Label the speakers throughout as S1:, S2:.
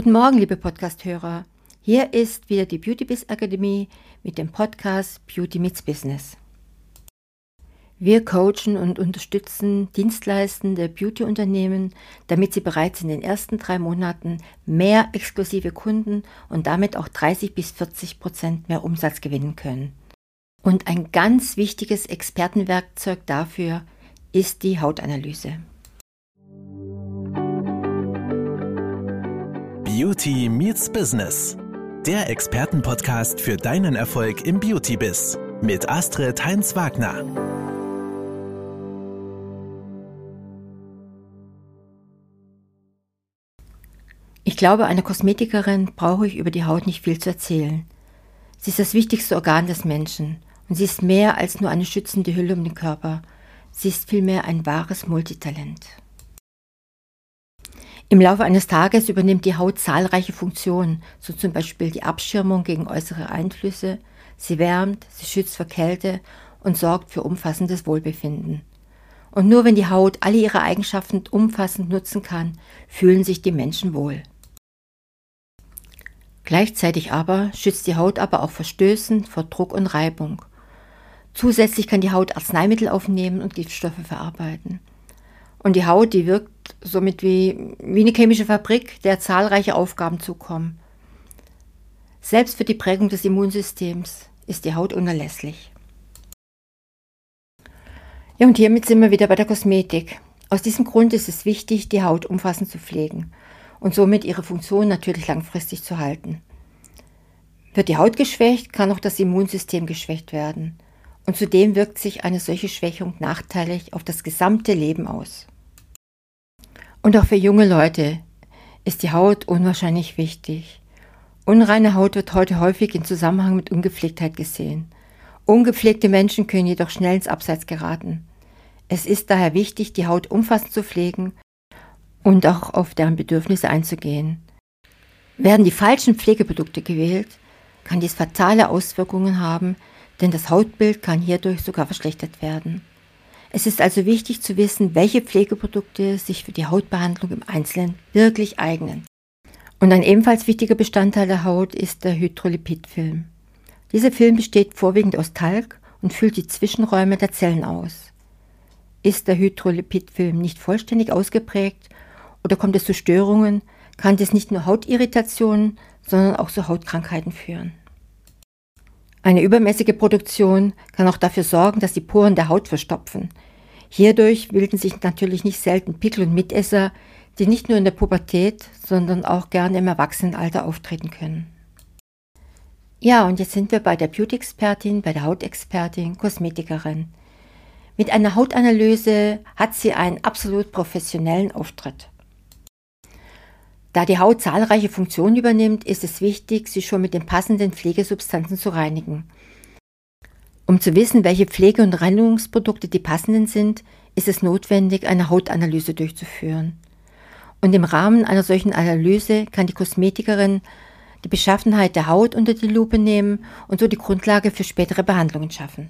S1: Guten Morgen, liebe Podcast-Hörer. Hier ist wieder die Beauty Biz Akademie mit dem Podcast Beauty Meets Business. Wir coachen und unterstützen dienstleistende Beauty-Unternehmen, damit sie bereits in den ersten drei Monaten mehr exklusive Kunden und damit auch 30 bis 40 Prozent mehr Umsatz gewinnen können. Und ein ganz wichtiges Expertenwerkzeug dafür ist die Hautanalyse.
S2: Beauty Meets Business. Der Expertenpodcast für deinen Erfolg im Beauty-Biz. Mit Astrid Heinz-Wagner.
S1: Ich glaube, einer Kosmetikerin brauche ich über die Haut nicht viel zu erzählen. Sie ist das wichtigste Organ des Menschen und sie ist mehr als nur eine schützende Hülle um den Körper. Sie ist vielmehr ein wahres Multitalent. Im Laufe eines Tages übernimmt die Haut zahlreiche Funktionen, so zum Beispiel die Abschirmung gegen äußere Einflüsse, sie wärmt, sie schützt vor Kälte und sorgt für umfassendes Wohlbefinden. Und nur wenn die Haut alle ihre Eigenschaften umfassend nutzen kann, fühlen sich die Menschen wohl. Gleichzeitig aber schützt die Haut aber auch vor Stößen, vor Druck und Reibung. Zusätzlich kann die Haut Arzneimittel aufnehmen und Giftstoffe verarbeiten. Und die Haut, die wirkt somit wie, wie eine chemische Fabrik, der zahlreiche Aufgaben zukommen. Selbst für die Prägung des Immunsystems ist die Haut unerlässlich. Ja, und hiermit sind wir wieder bei der Kosmetik. Aus diesem Grund ist es wichtig, die Haut umfassend zu pflegen und somit ihre Funktion natürlich langfristig zu halten. Wird die Haut geschwächt, kann auch das Immunsystem geschwächt werden. Und zudem wirkt sich eine solche Schwächung nachteilig auf das gesamte Leben aus. Und auch für junge Leute ist die Haut unwahrscheinlich wichtig. Unreine Haut wird heute häufig in Zusammenhang mit Ungepflegtheit gesehen. Ungepflegte Menschen können jedoch schnell ins Abseits geraten. Es ist daher wichtig, die Haut umfassend zu pflegen und auch auf deren Bedürfnisse einzugehen. Werden die falschen Pflegeprodukte gewählt, kann dies fatale Auswirkungen haben, denn das Hautbild kann hierdurch sogar verschlechtert werden. Es ist also wichtig zu wissen, welche Pflegeprodukte sich für die Hautbehandlung im Einzelnen wirklich eignen. Und ein ebenfalls wichtiger Bestandteil der Haut ist der Hydrolipidfilm. Dieser Film besteht vorwiegend aus Talg und füllt die Zwischenräume der Zellen aus. Ist der Hydrolipidfilm nicht vollständig ausgeprägt oder kommt es zu Störungen, kann dies nicht nur Hautirritationen, sondern auch zu Hautkrankheiten führen. Eine übermäßige Produktion kann auch dafür sorgen, dass die Poren der Haut verstopfen. Hierdurch bilden sich natürlich nicht selten Pickel und Mitesser, die nicht nur in der Pubertät, sondern auch gerne im Erwachsenenalter auftreten können. Ja, und jetzt sind wir bei der Beauty-Expertin, bei der Hautexpertin, Kosmetikerin. Mit einer Hautanalyse hat sie einen absolut professionellen Auftritt. Da die Haut zahlreiche Funktionen übernimmt, ist es wichtig, sie schon mit den passenden Pflegesubstanzen zu reinigen. Um zu wissen, welche Pflege- und Reinigungsprodukte die passenden sind, ist es notwendig, eine Hautanalyse durchzuführen. Und im Rahmen einer solchen Analyse kann die Kosmetikerin die Beschaffenheit der Haut unter die Lupe nehmen und so die Grundlage für spätere Behandlungen schaffen.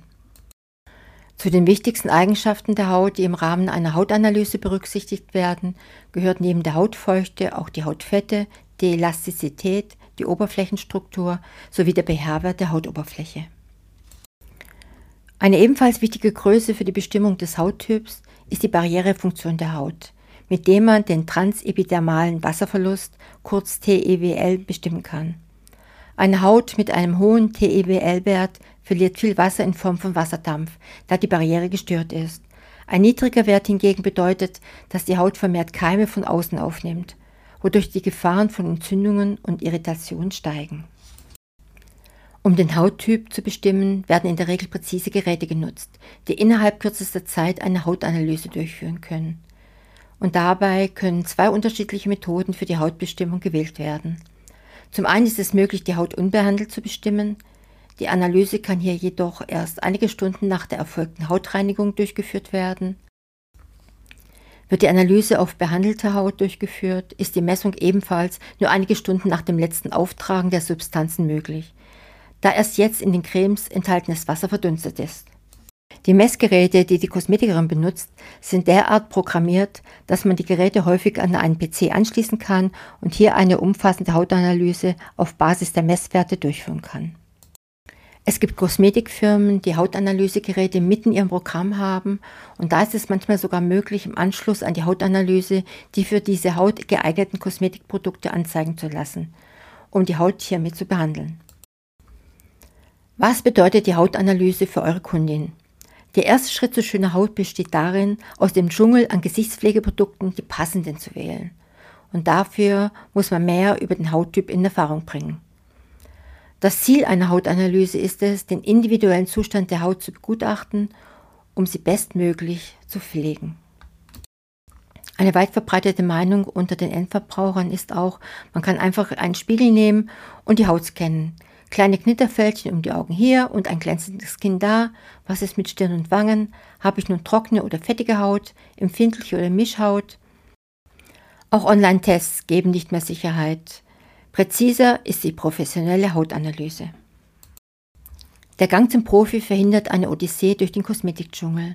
S1: Zu den wichtigsten Eigenschaften der Haut, die im Rahmen einer Hautanalyse berücksichtigt werden, gehört neben der Hautfeuchte auch die Hautfette, die Elastizität, die Oberflächenstruktur sowie der pH-Wert der Hautoberfläche. Eine ebenfalls wichtige Größe für die Bestimmung des Hauttyps ist die Barrierefunktion der Haut, mit dem man den transepidermalen Wasserverlust, kurz TEWL, bestimmen kann. Eine Haut mit einem hohen TEWL-Wert verliert viel Wasser in Form von Wasserdampf, da die Barriere gestört ist. Ein niedriger Wert hingegen bedeutet, dass die Haut vermehrt Keime von außen aufnimmt, wodurch die Gefahren von Entzündungen und Irritationen steigen. Um den Hauttyp zu bestimmen, werden in der Regel präzise Geräte genutzt, die innerhalb kürzester Zeit eine Hautanalyse durchführen können. Und dabei können zwei unterschiedliche Methoden für die Hautbestimmung gewählt werden. Zum einen ist es möglich, die Haut unbehandelt zu bestimmen. Die Analyse kann hier jedoch erst einige Stunden nach der erfolgten Hautreinigung durchgeführt werden. Wird die Analyse auf behandelte Haut durchgeführt, ist die Messung ebenfalls nur einige Stunden nach dem letzten Auftragen der Substanzen möglich, da erst jetzt in den Cremes enthaltenes Wasser verdunstet ist. Die Messgeräte, die die Kosmetikerin benutzt, sind derart programmiert, dass man die Geräte häufig an einen PC anschließen kann und hier eine umfassende Hautanalyse auf Basis der Messwerte durchführen kann. Es gibt Kosmetikfirmen, die Hautanalysegeräte mitten in ihrem Programm haben und da ist es manchmal sogar möglich, im Anschluss an die Hautanalyse die für diese Haut geeigneten Kosmetikprodukte anzeigen zu lassen, um die Haut hiermit zu behandeln. Was bedeutet die Hautanalyse für eure Kundin? Der erste Schritt zu schöner Haut besteht darin, aus dem Dschungel an Gesichtspflegeprodukten die passenden zu wählen. Und dafür muss man mehr über den Hauttyp in Erfahrung bringen. Das Ziel einer Hautanalyse ist es, den individuellen Zustand der Haut zu begutachten, um sie bestmöglich zu pflegen. Eine weit verbreitete Meinung unter den Endverbrauchern ist auch, man kann einfach einen Spiegel nehmen und die Haut scannen. Kleine Knitterfältchen um die Augen hier und ein glänzendes Kinn da. Was ist mit Stirn und Wangen? Habe ich nun trockene oder fettige Haut, empfindliche oder Mischhaut? Auch Online-Tests geben nicht mehr Sicherheit. Präziser ist die professionelle Hautanalyse. Der Gang zum Profi verhindert eine Odyssee durch den Kosmetikdschungel.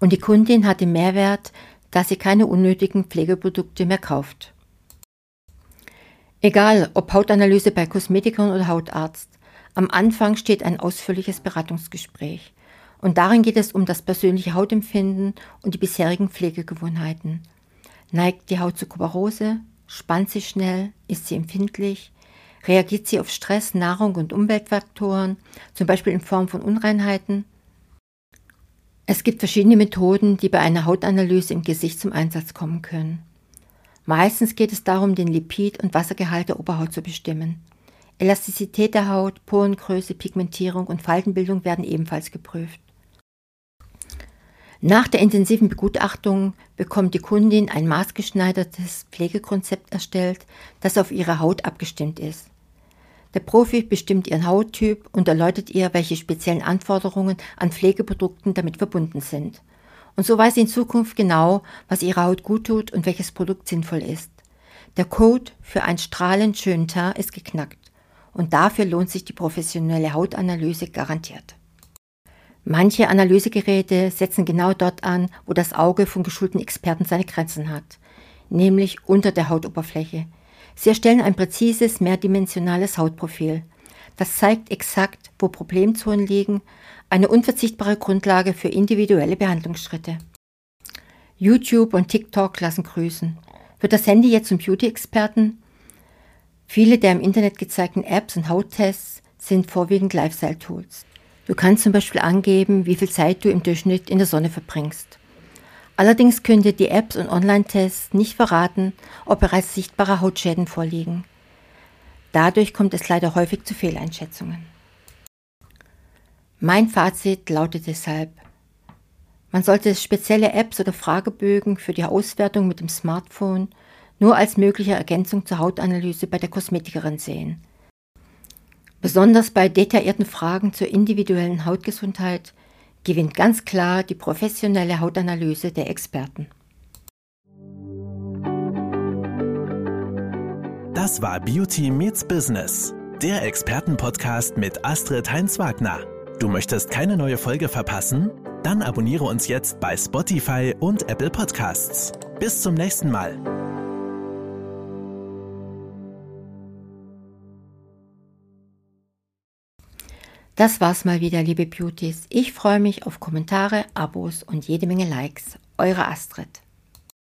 S1: Und die Kundin hat den Mehrwert, dass sie keine unnötigen Pflegeprodukte mehr kauft. Egal, ob Hautanalyse bei Kosmetikern oder Hautarzt, am Anfang steht ein ausführliches Beratungsgespräch. Und darin geht es um das persönliche Hautempfinden und die bisherigen Pflegegewohnheiten. Neigt die Haut zu Kuberose, Spannt sie schnell? Ist sie empfindlich? Reagiert sie auf Stress, Nahrung und Umweltfaktoren, zum Beispiel in Form von Unreinheiten? Es gibt verschiedene Methoden, die bei einer Hautanalyse im Gesicht zum Einsatz kommen können. Meistens geht es darum, den Lipid- und Wassergehalt der Oberhaut zu bestimmen. Elastizität der Haut, Porengröße, Pigmentierung und Faltenbildung werden ebenfalls geprüft. Nach der intensiven Begutachtung bekommt die Kundin ein maßgeschneidertes Pflegekonzept erstellt, das auf ihre Haut abgestimmt ist. Der Profi bestimmt ihren Hauttyp und erläutert ihr, welche speziellen Anforderungen an Pflegeprodukten damit verbunden sind. Und so weiß sie in Zukunft genau, was ihrer Haut gut tut und welches Produkt sinnvoll ist. Der Code für einen strahlend schönen Teint ist geknackt. Und dafür lohnt sich die professionelle Hautanalyse garantiert. Manche Analysegeräte setzen genau dort an, wo das Auge von geschulten Experten seine Grenzen hat, nämlich unter der Hautoberfläche. Sie erstellen ein präzises, mehrdimensionales Hautprofil. Das zeigt exakt, wo Problemzonen liegen, eine unverzichtbare Grundlage für individuelle Behandlungsschritte. YouTube und TikTok lassen grüßen. Wird das Handy jetzt zum Beauty-Experten? Viele der im Internet gezeigten Apps und Hauttests sind vorwiegend Lifestyle-Tools. Du kannst zum Beispiel angeben, wie viel Zeit du im Durchschnitt in der Sonne verbringst. Allerdings können dir die Apps und Online-Tests nicht verraten, ob bereits sichtbare Hautschäden vorliegen. Dadurch kommt es leider häufig zu Fehleinschätzungen. Mein Fazit lautet deshalb, man sollte spezielle Apps oder Fragebögen für die Auswertung mit dem Smartphone nur als mögliche Ergänzung zur Hautanalyse bei der Kosmetikerin sehen. Besonders bei detaillierten Fragen zur individuellen Hautgesundheit gewinnt ganz klar die professionelle Hautanalyse der Experten.
S2: Das war Beauty Meets Business, der Expertenpodcast mit Astrid Heinz-Wagner. Du möchtest keine neue Folge verpassen? Dann abonniere uns jetzt bei Spotify und Apple Podcasts. Bis zum nächsten Mal.
S1: Das war's mal wieder, liebe Beauties. Ich freue mich auf Kommentare, Abos und jede Menge Likes. Eure Astrid.